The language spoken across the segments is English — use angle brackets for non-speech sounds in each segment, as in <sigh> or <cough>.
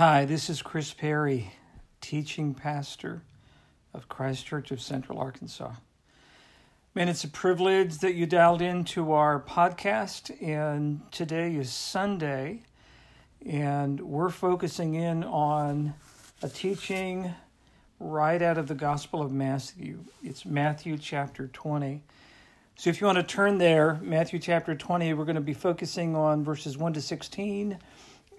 Hi, this is Chris Perry, teaching pastor of Christ Church of Central Arkansas. Man, it's a privilege that you dialed into our podcast, and today is Sunday, and we're focusing in on a teaching right out of the Gospel of Matthew. It's Matthew chapter 20. So if you want to turn there, Matthew chapter 20, we're going to be focusing on verses 1 to 16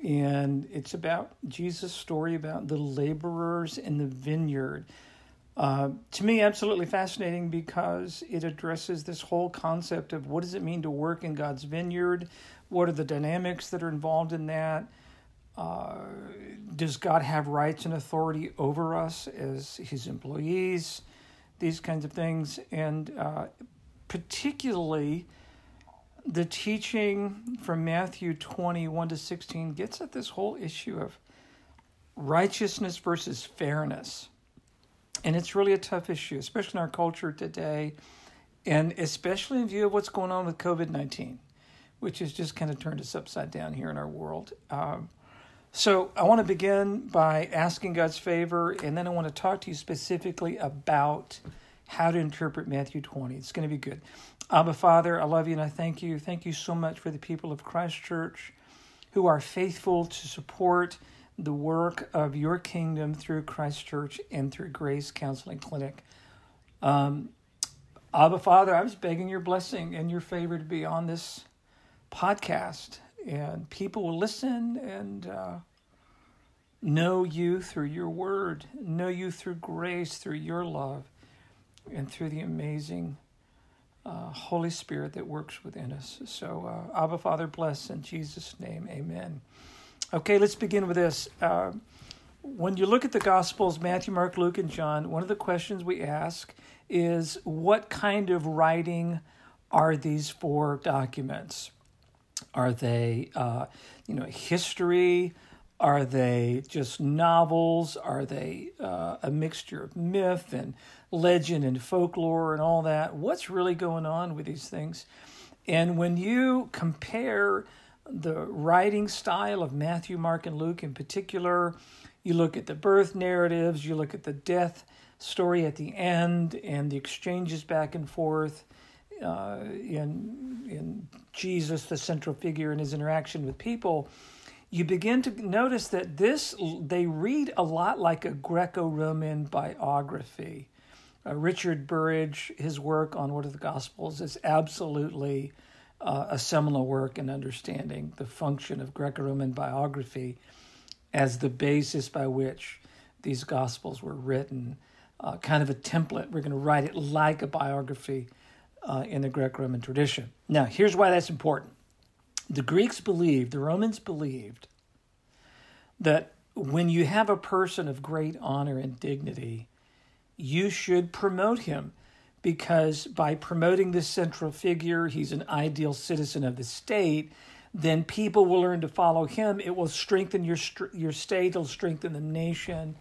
and it's about Jesus' story about the laborers in the vineyard. Uh, to me, absolutely fascinating because it addresses this whole concept of what does it mean to work in God's vineyard? What are the dynamics that are involved in that? Uh, does God have rights and authority over us as His employees? These kinds of things, and uh, particularly the teaching from Matthew 21 to 16 gets at this whole issue of righteousness versus fairness. And it's really a tough issue, especially in our culture today, and especially in view of what's going on with COVID 19, which has just kind of turned us upside down here in our world. Um, so I want to begin by asking God's favor, and then I want to talk to you specifically about how to interpret Matthew 20. It's going to be good. Abba, Father, I love you and I thank you. Thank you so much for the people of Christ Church who are faithful to support the work of your kingdom through Christ Church and through Grace Counseling Clinic. Um, Abba, Father, I was begging your blessing and your favor to be on this podcast, and people will listen and uh, know you through your word, know you through grace, through your love, and through the amazing uh, Holy Spirit that works within us. So, uh, Abba, Father, bless in Jesus' name, amen. Okay, let's begin with this. Uh, when you look at the Gospels, Matthew, Mark, Luke, and John, one of the questions we ask is what kind of writing are these four documents? Are they, uh, you know, history? Are they just novels? Are they uh, a mixture of myth and legend and folklore and all that? What's really going on with these things? And when you compare the writing style of Matthew, Mark, and Luke in particular, you look at the birth narratives, you look at the death story at the end, and the exchanges back and forth uh, in in Jesus, the central figure, and his interaction with people you begin to notice that this they read a lot like a Greco-Roman biography. Uh, Richard Burridge, his work on What are the Gospels is absolutely uh, a seminal work in understanding the function of Greco-Roman biography as the basis by which these Gospels were written. Uh, kind of a template. We're going to write it like a biography uh, in the Greco-Roman tradition. Now, here's why that's important the Greeks believed, the Romans believed, that when you have a person of great honor and dignity, you should promote him because by promoting this central figure, he's an ideal citizen of the state, then people will learn to follow him. It will strengthen your your state, it'll strengthen the nation,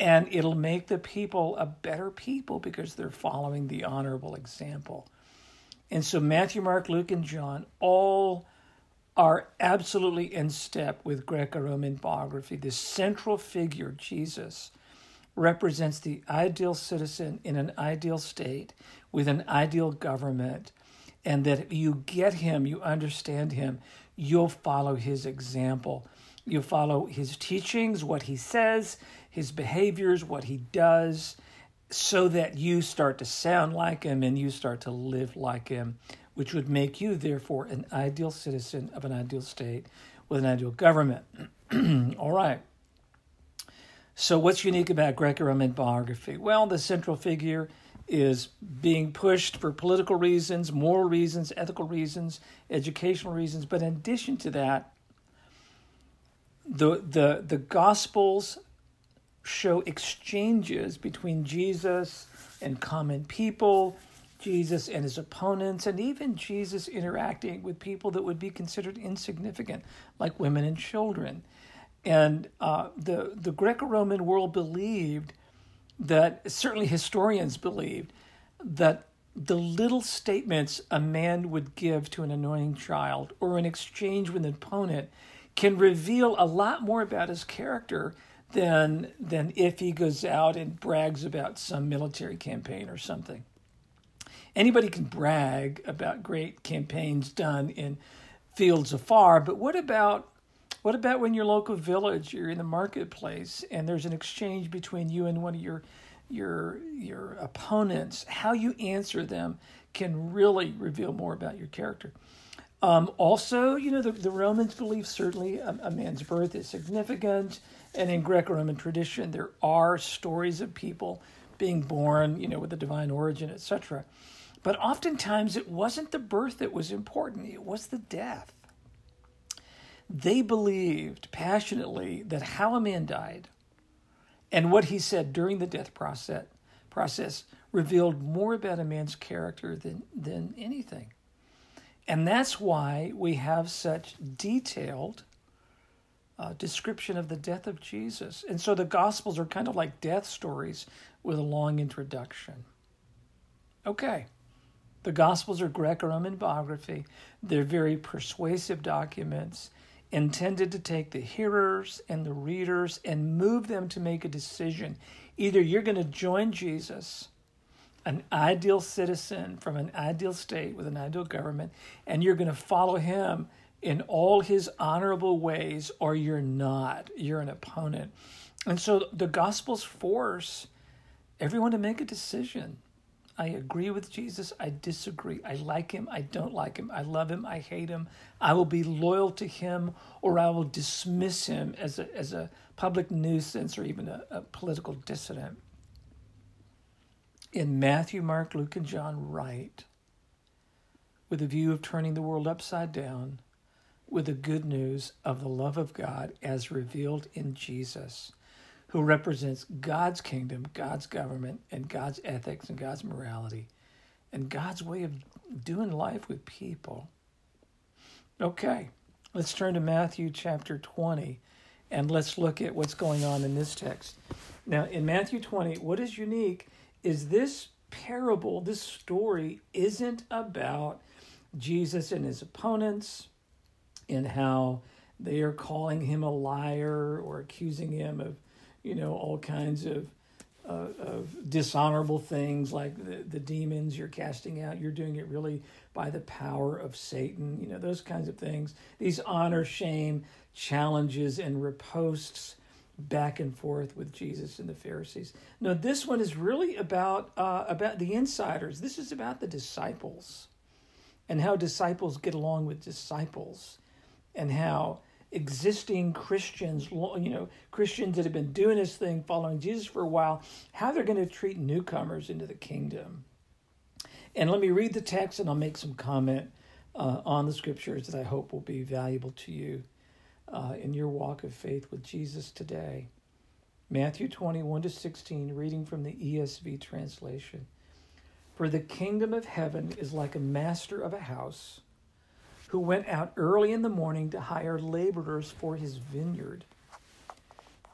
and it'll make the people a better people because they're following the honorable example. And so Matthew, Mark, Luke, and John all are absolutely in step with Greco Roman biography. The central figure, Jesus, represents the ideal citizen in an ideal state with an ideal government. And that if you get him, you understand him, you'll follow his example. You follow his teachings, what he says, his behaviors, what he does, so that you start to sound like him and you start to live like him which would make you, therefore, an ideal citizen of an ideal state with an ideal government. <clears throat> All right. So, what's unique about Greco Roman biography? Well, the central figure is being pushed for political reasons, moral reasons, ethical reasons, educational reasons. But in addition to that, the, the, the Gospels show exchanges between Jesus and common people Jesus and his opponents, and even Jesus interacting with people that would be considered insignificant, like women and children. And uh, the, the Greco Roman world believed that, certainly historians believed, that the little statements a man would give to an annoying child or in exchange with an opponent can reveal a lot more about his character than than if he goes out and brags about some military campaign or something. Anybody can brag about great campaigns done in fields afar, but what about what about when your local village, you're in the marketplace, and there's an exchange between you and one of your your your opponents? How you answer them can really reveal more about your character. Um, also, you know, the, the Romans believe certainly a, a man's birth is significant, and in Greco-Roman tradition, there are stories of people being born, you know, with a divine origin, etc. But oftentimes, it wasn't the birth that was important; it was the death. They believed passionately that how a man died and what he said during the death process, process revealed more about a man's character than, than anything. And that's why we have such detailed uh, description of the death of Jesus. And so the Gospels are kind of like death stories with a long introduction. Okay. The Gospels are Greco Roman biography. They're very persuasive documents intended to take the hearers and the readers and move them to make a decision. Either you're going to join Jesus, an ideal citizen from an ideal state with an ideal government, and you're going to follow him in all his honorable ways, or you're not. You're an opponent. And so the Gospels force everyone to make a decision. I agree with Jesus. I disagree. I like him. I don't like him. I love him. I hate him. I will be loyal to him or I will dismiss him as a, as a public nuisance or even a, a political dissident. In Matthew, Mark, Luke, and John, write with a view of turning the world upside down with the good news of the love of God as revealed in Jesus who represents God's kingdom, God's government, and God's ethics and God's morality, and God's way of doing life with people. Okay, let's turn to Matthew chapter 20 and let's look at what's going on in this text. Now, in Matthew 20, what is unique is this parable, this story, isn't about Jesus and his opponents and how they are calling him a liar or accusing him of you know, all kinds of, uh, of dishonorable things like the, the demons you're casting out. You're doing it really by the power of Satan, you know, those kinds of things. These honor, shame challenges and ripostes back and forth with Jesus and the Pharisees. No, this one is really about uh, about the insiders. This is about the disciples and how disciples get along with disciples and how existing Christians, you know, Christians that have been doing this thing, following Jesus for a while, how they're going to treat newcomers into the kingdom. And let me read the text and I'll make some comment uh, on the scriptures that I hope will be valuable to you uh, in your walk of faith with Jesus today. Matthew 21 to 16, reading from the ESV translation. For the kingdom of heaven is like a master of a house who went out early in the morning to hire laborers for his vineyard.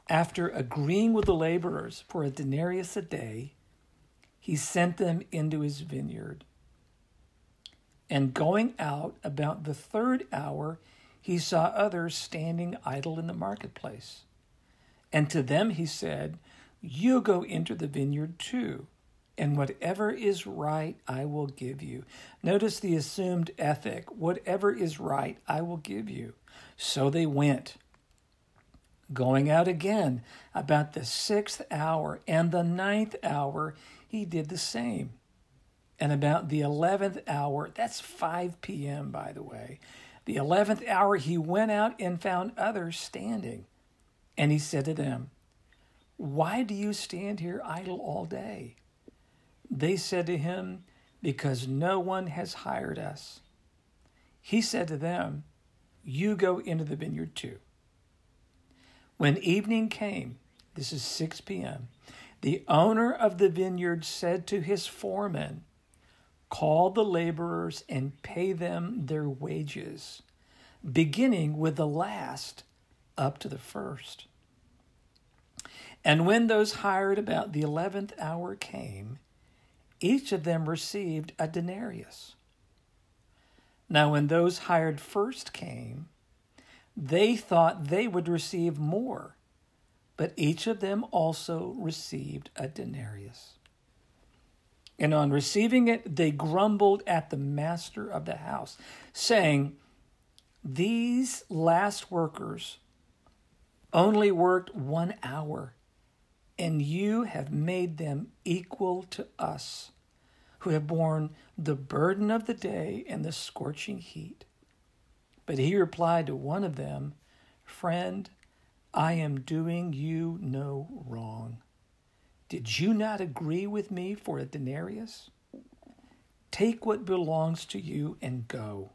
After agreeing with the laborers for a denarius a day, he sent them into his vineyard. And going out about the third hour, he saw others standing idle in the marketplace. And to them he said, You go into the vineyard too and whatever is right, I will give you. Notice the assumed ethic whatever is right, I will give you. So they went. Going out again about the sixth hour and the ninth hour, he did the same. And about the eleventh hour, that's 5 p.m., by the way, the eleventh hour, he went out and found others standing. And he said to them, Why do you stand here idle all day? They said to him, Because no one has hired us. He said to them, You go into the vineyard too. When evening came, this is 6 p.m., the owner of the vineyard said to his foreman, Call the laborers and pay them their wages, beginning with the last up to the first. And when those hired about the eleventh hour came, each of them received a denarius. Now, when those hired first came, they thought they would receive more, but each of them also received a denarius. And on receiving it, they grumbled at the master of the house, saying, These last workers only worked one hour, and you have made them equal to us, who have borne the burden of the day and the scorching heat. But he replied to one of them, Friend, I am doing you no wrong. Did you not agree with me for a denarius? Take what belongs to you and go.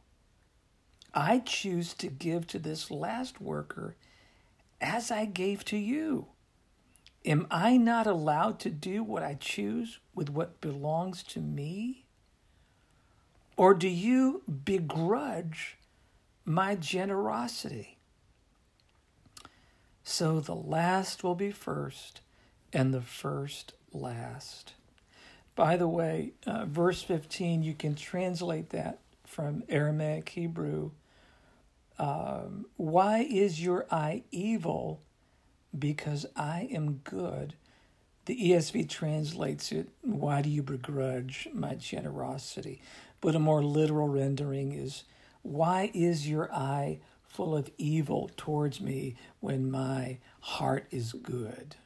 I choose to give to this last worker as I gave to you. Am I not allowed to do what I choose with what belongs to me? Or do you begrudge my generosity? So the last will be first, and the first last. By the way, uh, verse 15, you can translate that from Aramaic Hebrew um, why is your eye evil? Because I am good. The ESV translates it, Why do you begrudge my generosity? But a more literal rendering is, Why is your eye full of evil towards me when my heart is good?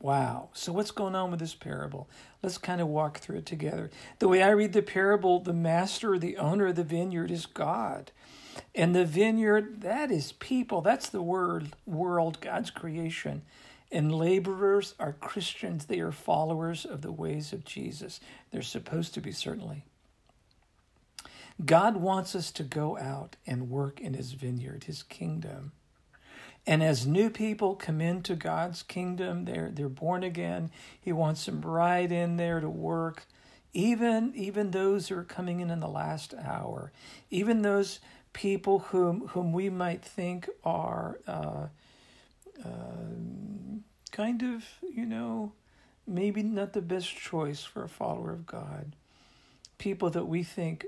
Wow. So, what's going on with this parable? Let's kind of walk through it together. The way I read the parable, the master, the owner of the vineyard is God. And the vineyard, that is people. That's the word world, God's creation. And laborers are Christians. They are followers of the ways of Jesus. They're supposed to be, certainly. God wants us to go out and work in his vineyard, his kingdom. And as new people come into God's kingdom, they're they're born again. He wants them right in there to work. Even even those who are coming in in the last hour, even those people whom whom we might think are uh, uh, kind of you know maybe not the best choice for a follower of God. People that we think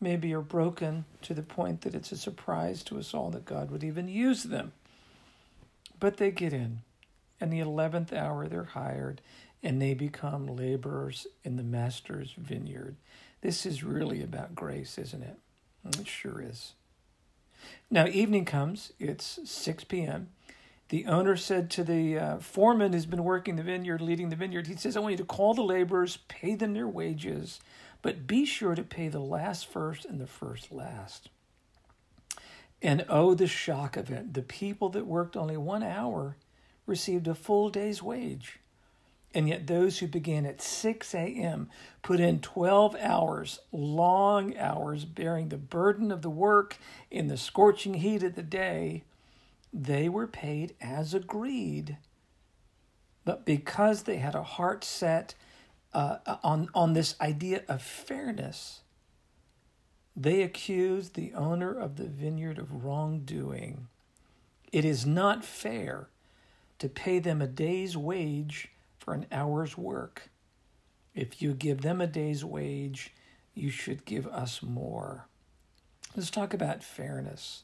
maybe are broken to the point that it's a surprise to us all that God would even use them. But they get in. and the 11th hour, they're hired and they become laborers in the master's vineyard. This is really about grace, isn't it? It sure is. Now, evening comes, it's 6 p.m. The owner said to the uh, foreman who's been working the vineyard, leading the vineyard, he says, I want you to call the laborers, pay them their wages, but be sure to pay the last first and the first last. And oh, the shock of it. The people that worked only one hour received a full day's wage. And yet, those who began at 6 a.m. put in 12 hours, long hours, bearing the burden of the work in the scorching heat of the day. They were paid as agreed. But because they had a heart set uh, on, on this idea of fairness, they accused the owner of the vineyard of wrongdoing. It is not fair to pay them a day's wage for an hour's work. If you give them a day's wage, you should give us more. Let's talk about fairness.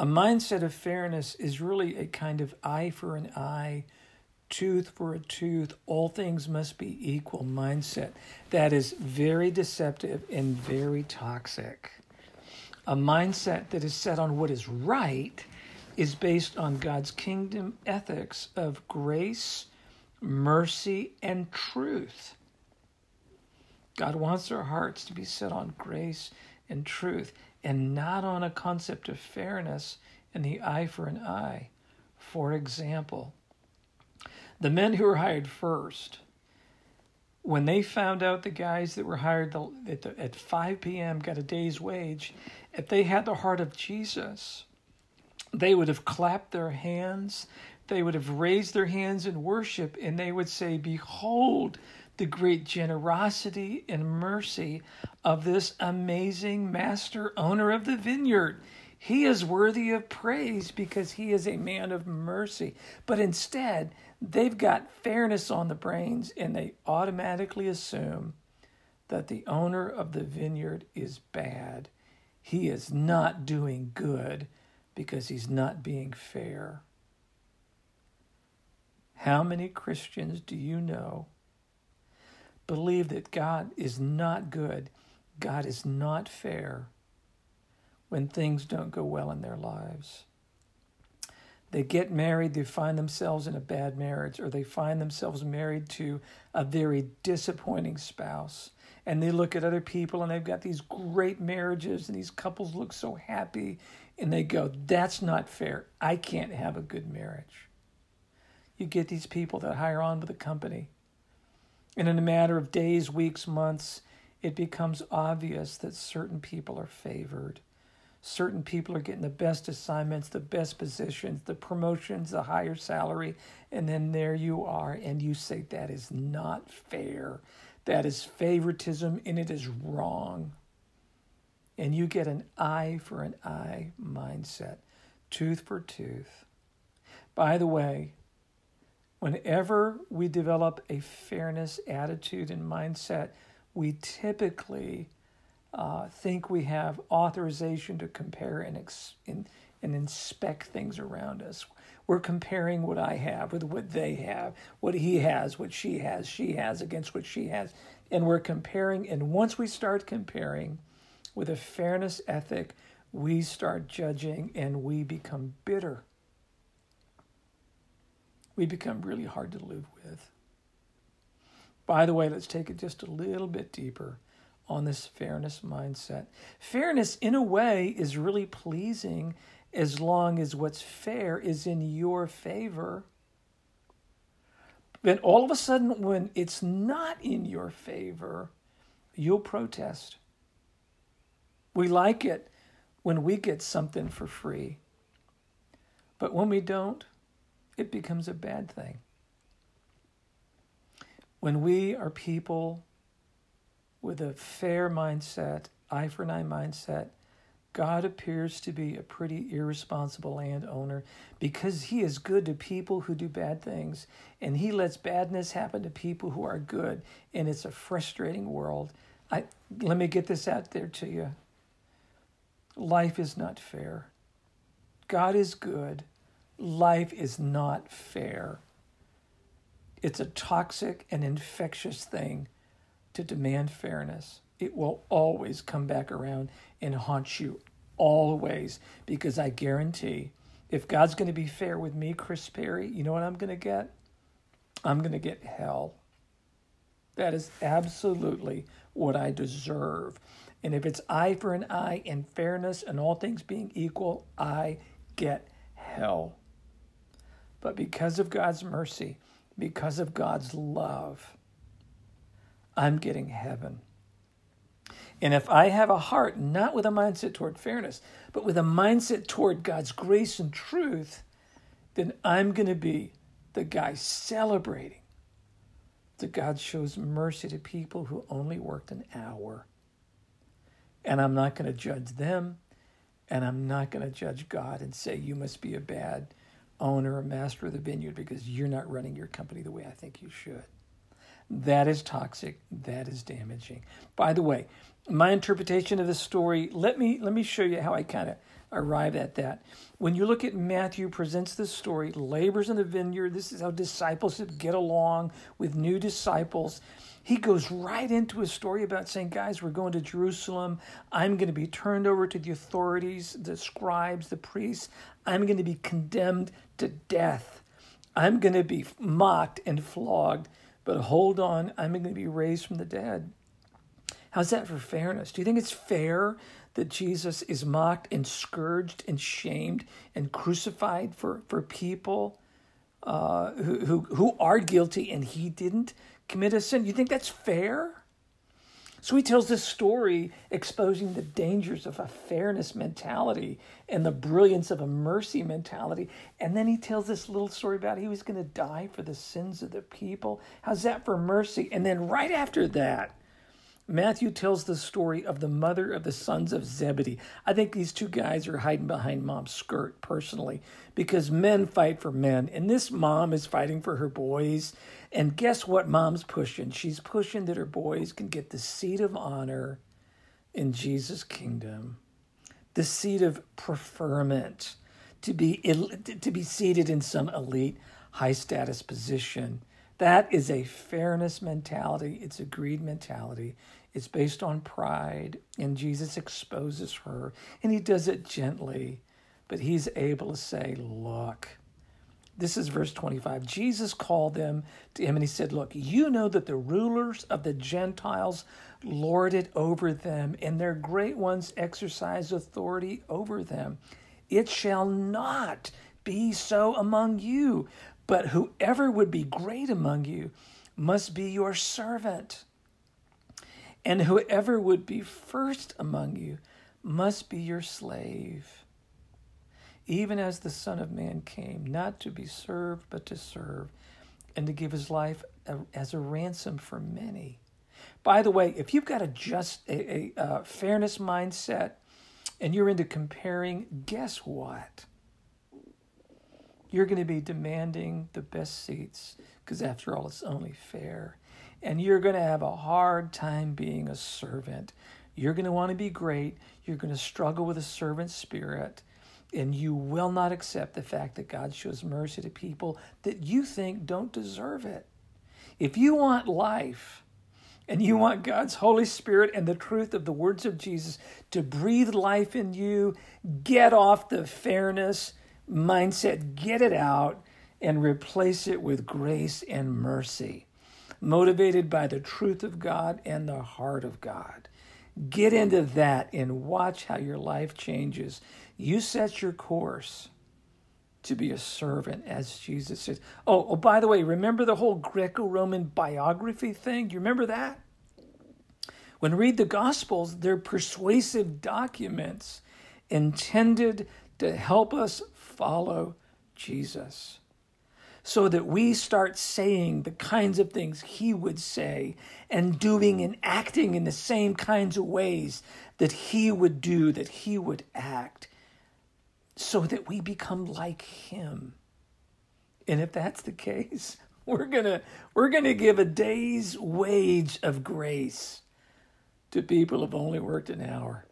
A mindset of fairness is really a kind of eye for an eye, tooth for a tooth, all things must be equal mindset that is very deceptive and very toxic. A mindset that is set on what is right is based on God's kingdom ethics of grace mercy, and truth. God wants our hearts to be set on grace and truth and not on a concept of fairness and the eye for an eye. For example, the men who were hired first, when they found out the guys that were hired at, the, at 5 p.m. got a day's wage, if they had the heart of Jesus, they would have clapped their hands they would have raised their hands in worship and they would say, Behold the great generosity and mercy of this amazing master owner of the vineyard. He is worthy of praise because he is a man of mercy. But instead, they've got fairness on the brains and they automatically assume that the owner of the vineyard is bad. he is not doing good because he's not being fair. How many Christians do you know believe that God is not good, God is not fair when things don't go well in their lives? They get married, they find themselves in a bad marriage, or they find themselves married to a very disappointing spouse. And they look at other people and they've got these great marriages, and these couples look so happy, and they go, That's not fair. I can't have a good marriage. You get these people that hire on with the company. And in a matter of days, weeks, months, it becomes obvious that certain people are favored certain people are getting the best assignments, the best positions, the promotions, the higher salary, and then there you are, and you say that is not fair. That is favoritism, and it is wrong. And you get an eye for an eye mindset, tooth for tooth. By the way, whenever we develop a fairness attitude and mindset, we typically uh, think we have authorization to compare and, ex- and, and inspect things around us. We're comparing what I have with what they have, what he has, what she has, she has against what she has. And we're comparing. And once we start comparing with a fairness ethic, we start judging and we become bitter. We become really hard to live with. By the way, let's take it just a little bit deeper on this fairness mindset. Fairness, in a way, is really pleasing as long as what's fair is in your favor. Then all of a sudden, when it's not in your favor, you'll protest. We like it when we get something for free. But when we don't, it becomes a bad thing. When we are people with a fair mindset, eye for an eye mindset, God appears to be a pretty irresponsible landowner because he is good to people who do bad things and he lets badness happen to people who are good and it's a frustrating world. I let me get this out there to you. Life is not fair. God is good. Life is not fair. It's a toxic and infectious thing to demand fairness, it will always come back around and haunt you always because I guarantee if God's going to be fair with me, Chris Perry, you know what I'm going to get? I'm going to get hell. That is absolutely what I deserve. And if it's eye for an eye and fairness and all things being equal, I get hell. But because of God's mercy, because of God's love, I'm getting heaven. And if I have a heart not with a mindset toward fairness, but with a mindset toward God's grace and truth, then I'm going to be the guy celebrating that God shows mercy to people who only worked an hour. And I'm not going to judge them, and I'm not going to judge God and say, you must be a bad owner or master of the vineyard because you're not running your company the way I think you should. That is toxic. That is damaging. By the way, my interpretation of this story, let me let me show you how I kind of arrive at that. When you look at Matthew presents this story, labors in the vineyard, this is how discipleship get along with new disciples. He goes right into a story about saying, guys, we're going to Jerusalem. I'm going to be turned over to the authorities, the scribes, the priests. I'm going to be condemned to death. I'm going to be mocked and flogged. But hold on, I'm going to be raised from the dead. How's that for fairness? Do you think it's fair that Jesus is mocked and scourged and shamed and crucified for, for people uh, who, who, who are guilty and he didn't commit a sin? You think that's fair? So he tells this story exposing the dangers of a fairness mentality and the brilliance of a mercy mentality. And then he tells this little story about he was going to die for the sins of the people. How's that for mercy? And then right after that, Matthew tells the story of the mother of the sons of Zebedee. I think these two guys are hiding behind mom's skirt personally because men fight for men, and this mom is fighting for her boys. And guess what mom's pushing? She's pushing that her boys can get the seat of honor in Jesus' kingdom. the seat of preferment, to be to be seated in some elite high status position. That is a fairness mentality. It's a greed mentality. It's based on pride, and Jesus exposes her, and he does it gently, but he's able to say, Look, this is verse 25. Jesus called them to him and he said, Look, you know that the rulers of the Gentiles lord it over them, and their great ones exercise authority over them. It shall not be so among you, but whoever would be great among you must be your servant. And whoever would be first among you must be your slave. Even as the Son of Man came, not to be served, but to serve, and to give his life as a ransom for many. By the way, if you've got a just a, a, a fairness mindset and you're into comparing, guess what? You're going to be demanding the best seats because, after all, it's only fair and you're going to have a hard time being a servant. You're going to want to be great. You're going to struggle with a servant spirit. And you will not accept the fact that God shows mercy to people that you think don't deserve it. If you want life and you want God's Holy Spirit and the truth of the words of Jesus to breathe life in you, get off the fairness mindset, get it out, and replace it with grace and mercy motivated by the truth of God and the heart of God. Get into that and watch how your life changes. You set your course to be a servant, as Jesus says. Oh, oh by the way, remember the whole Greco Roman biography thing? You remember that? When read the Gospels, they're persuasive documents intended to help us follow Jesus so that we start saying the kinds of things he would say and doing and acting in the same kinds of ways that he would do, that he would act, so that we become like him. And if that's the case, <laughs> we're going to we're going to give a day's wage of grace to people who've only worked an hour.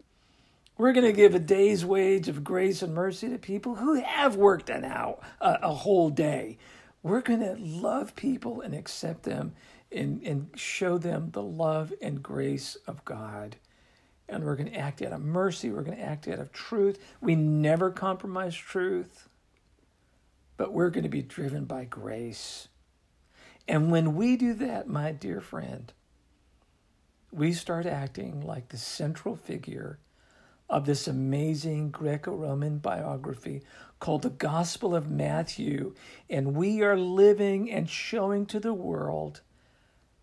We're going to give a day's wage of grace and mercy to people who have worked an hour, a, a whole day. We're going to love people and accept them and, and show them the love and grace of God. And we're going to act out of mercy. We're going to act out of truth. We never compromise truth, but we're going to be driven by grace. And when we do that, my dear friend, we start acting like the central figure of this amazing Greco Roman biography called the Gospel of Matthew. And we are living and showing to the world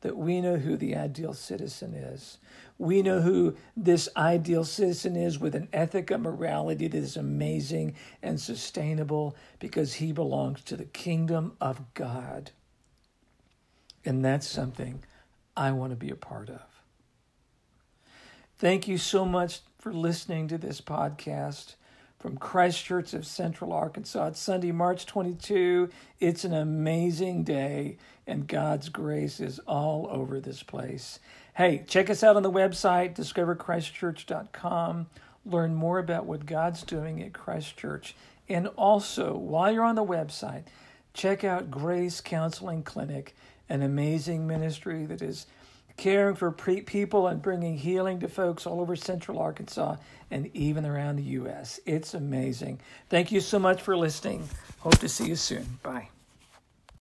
that we know who the ideal citizen is. We know who this ideal citizen is with an ethic of morality that is amazing and sustainable because he belongs to the kingdom of God. And that's something I want to be a part of. Thank you so much for listening to this podcast from Christ Church of Central Arkansas. It's Sunday, March 22. It's an amazing day, and God's grace is all over this place. Hey, check us out on the website, discoverchristchurch.com. Learn more about what God's doing at Christ Church. And also, while you're on the website, check out Grace Counseling Clinic, an amazing ministry that is caring for pre- people and bringing healing to folks all over central Arkansas and even around the U.S. It's amazing. Thank you so much for listening. Hope to see you soon. Bye.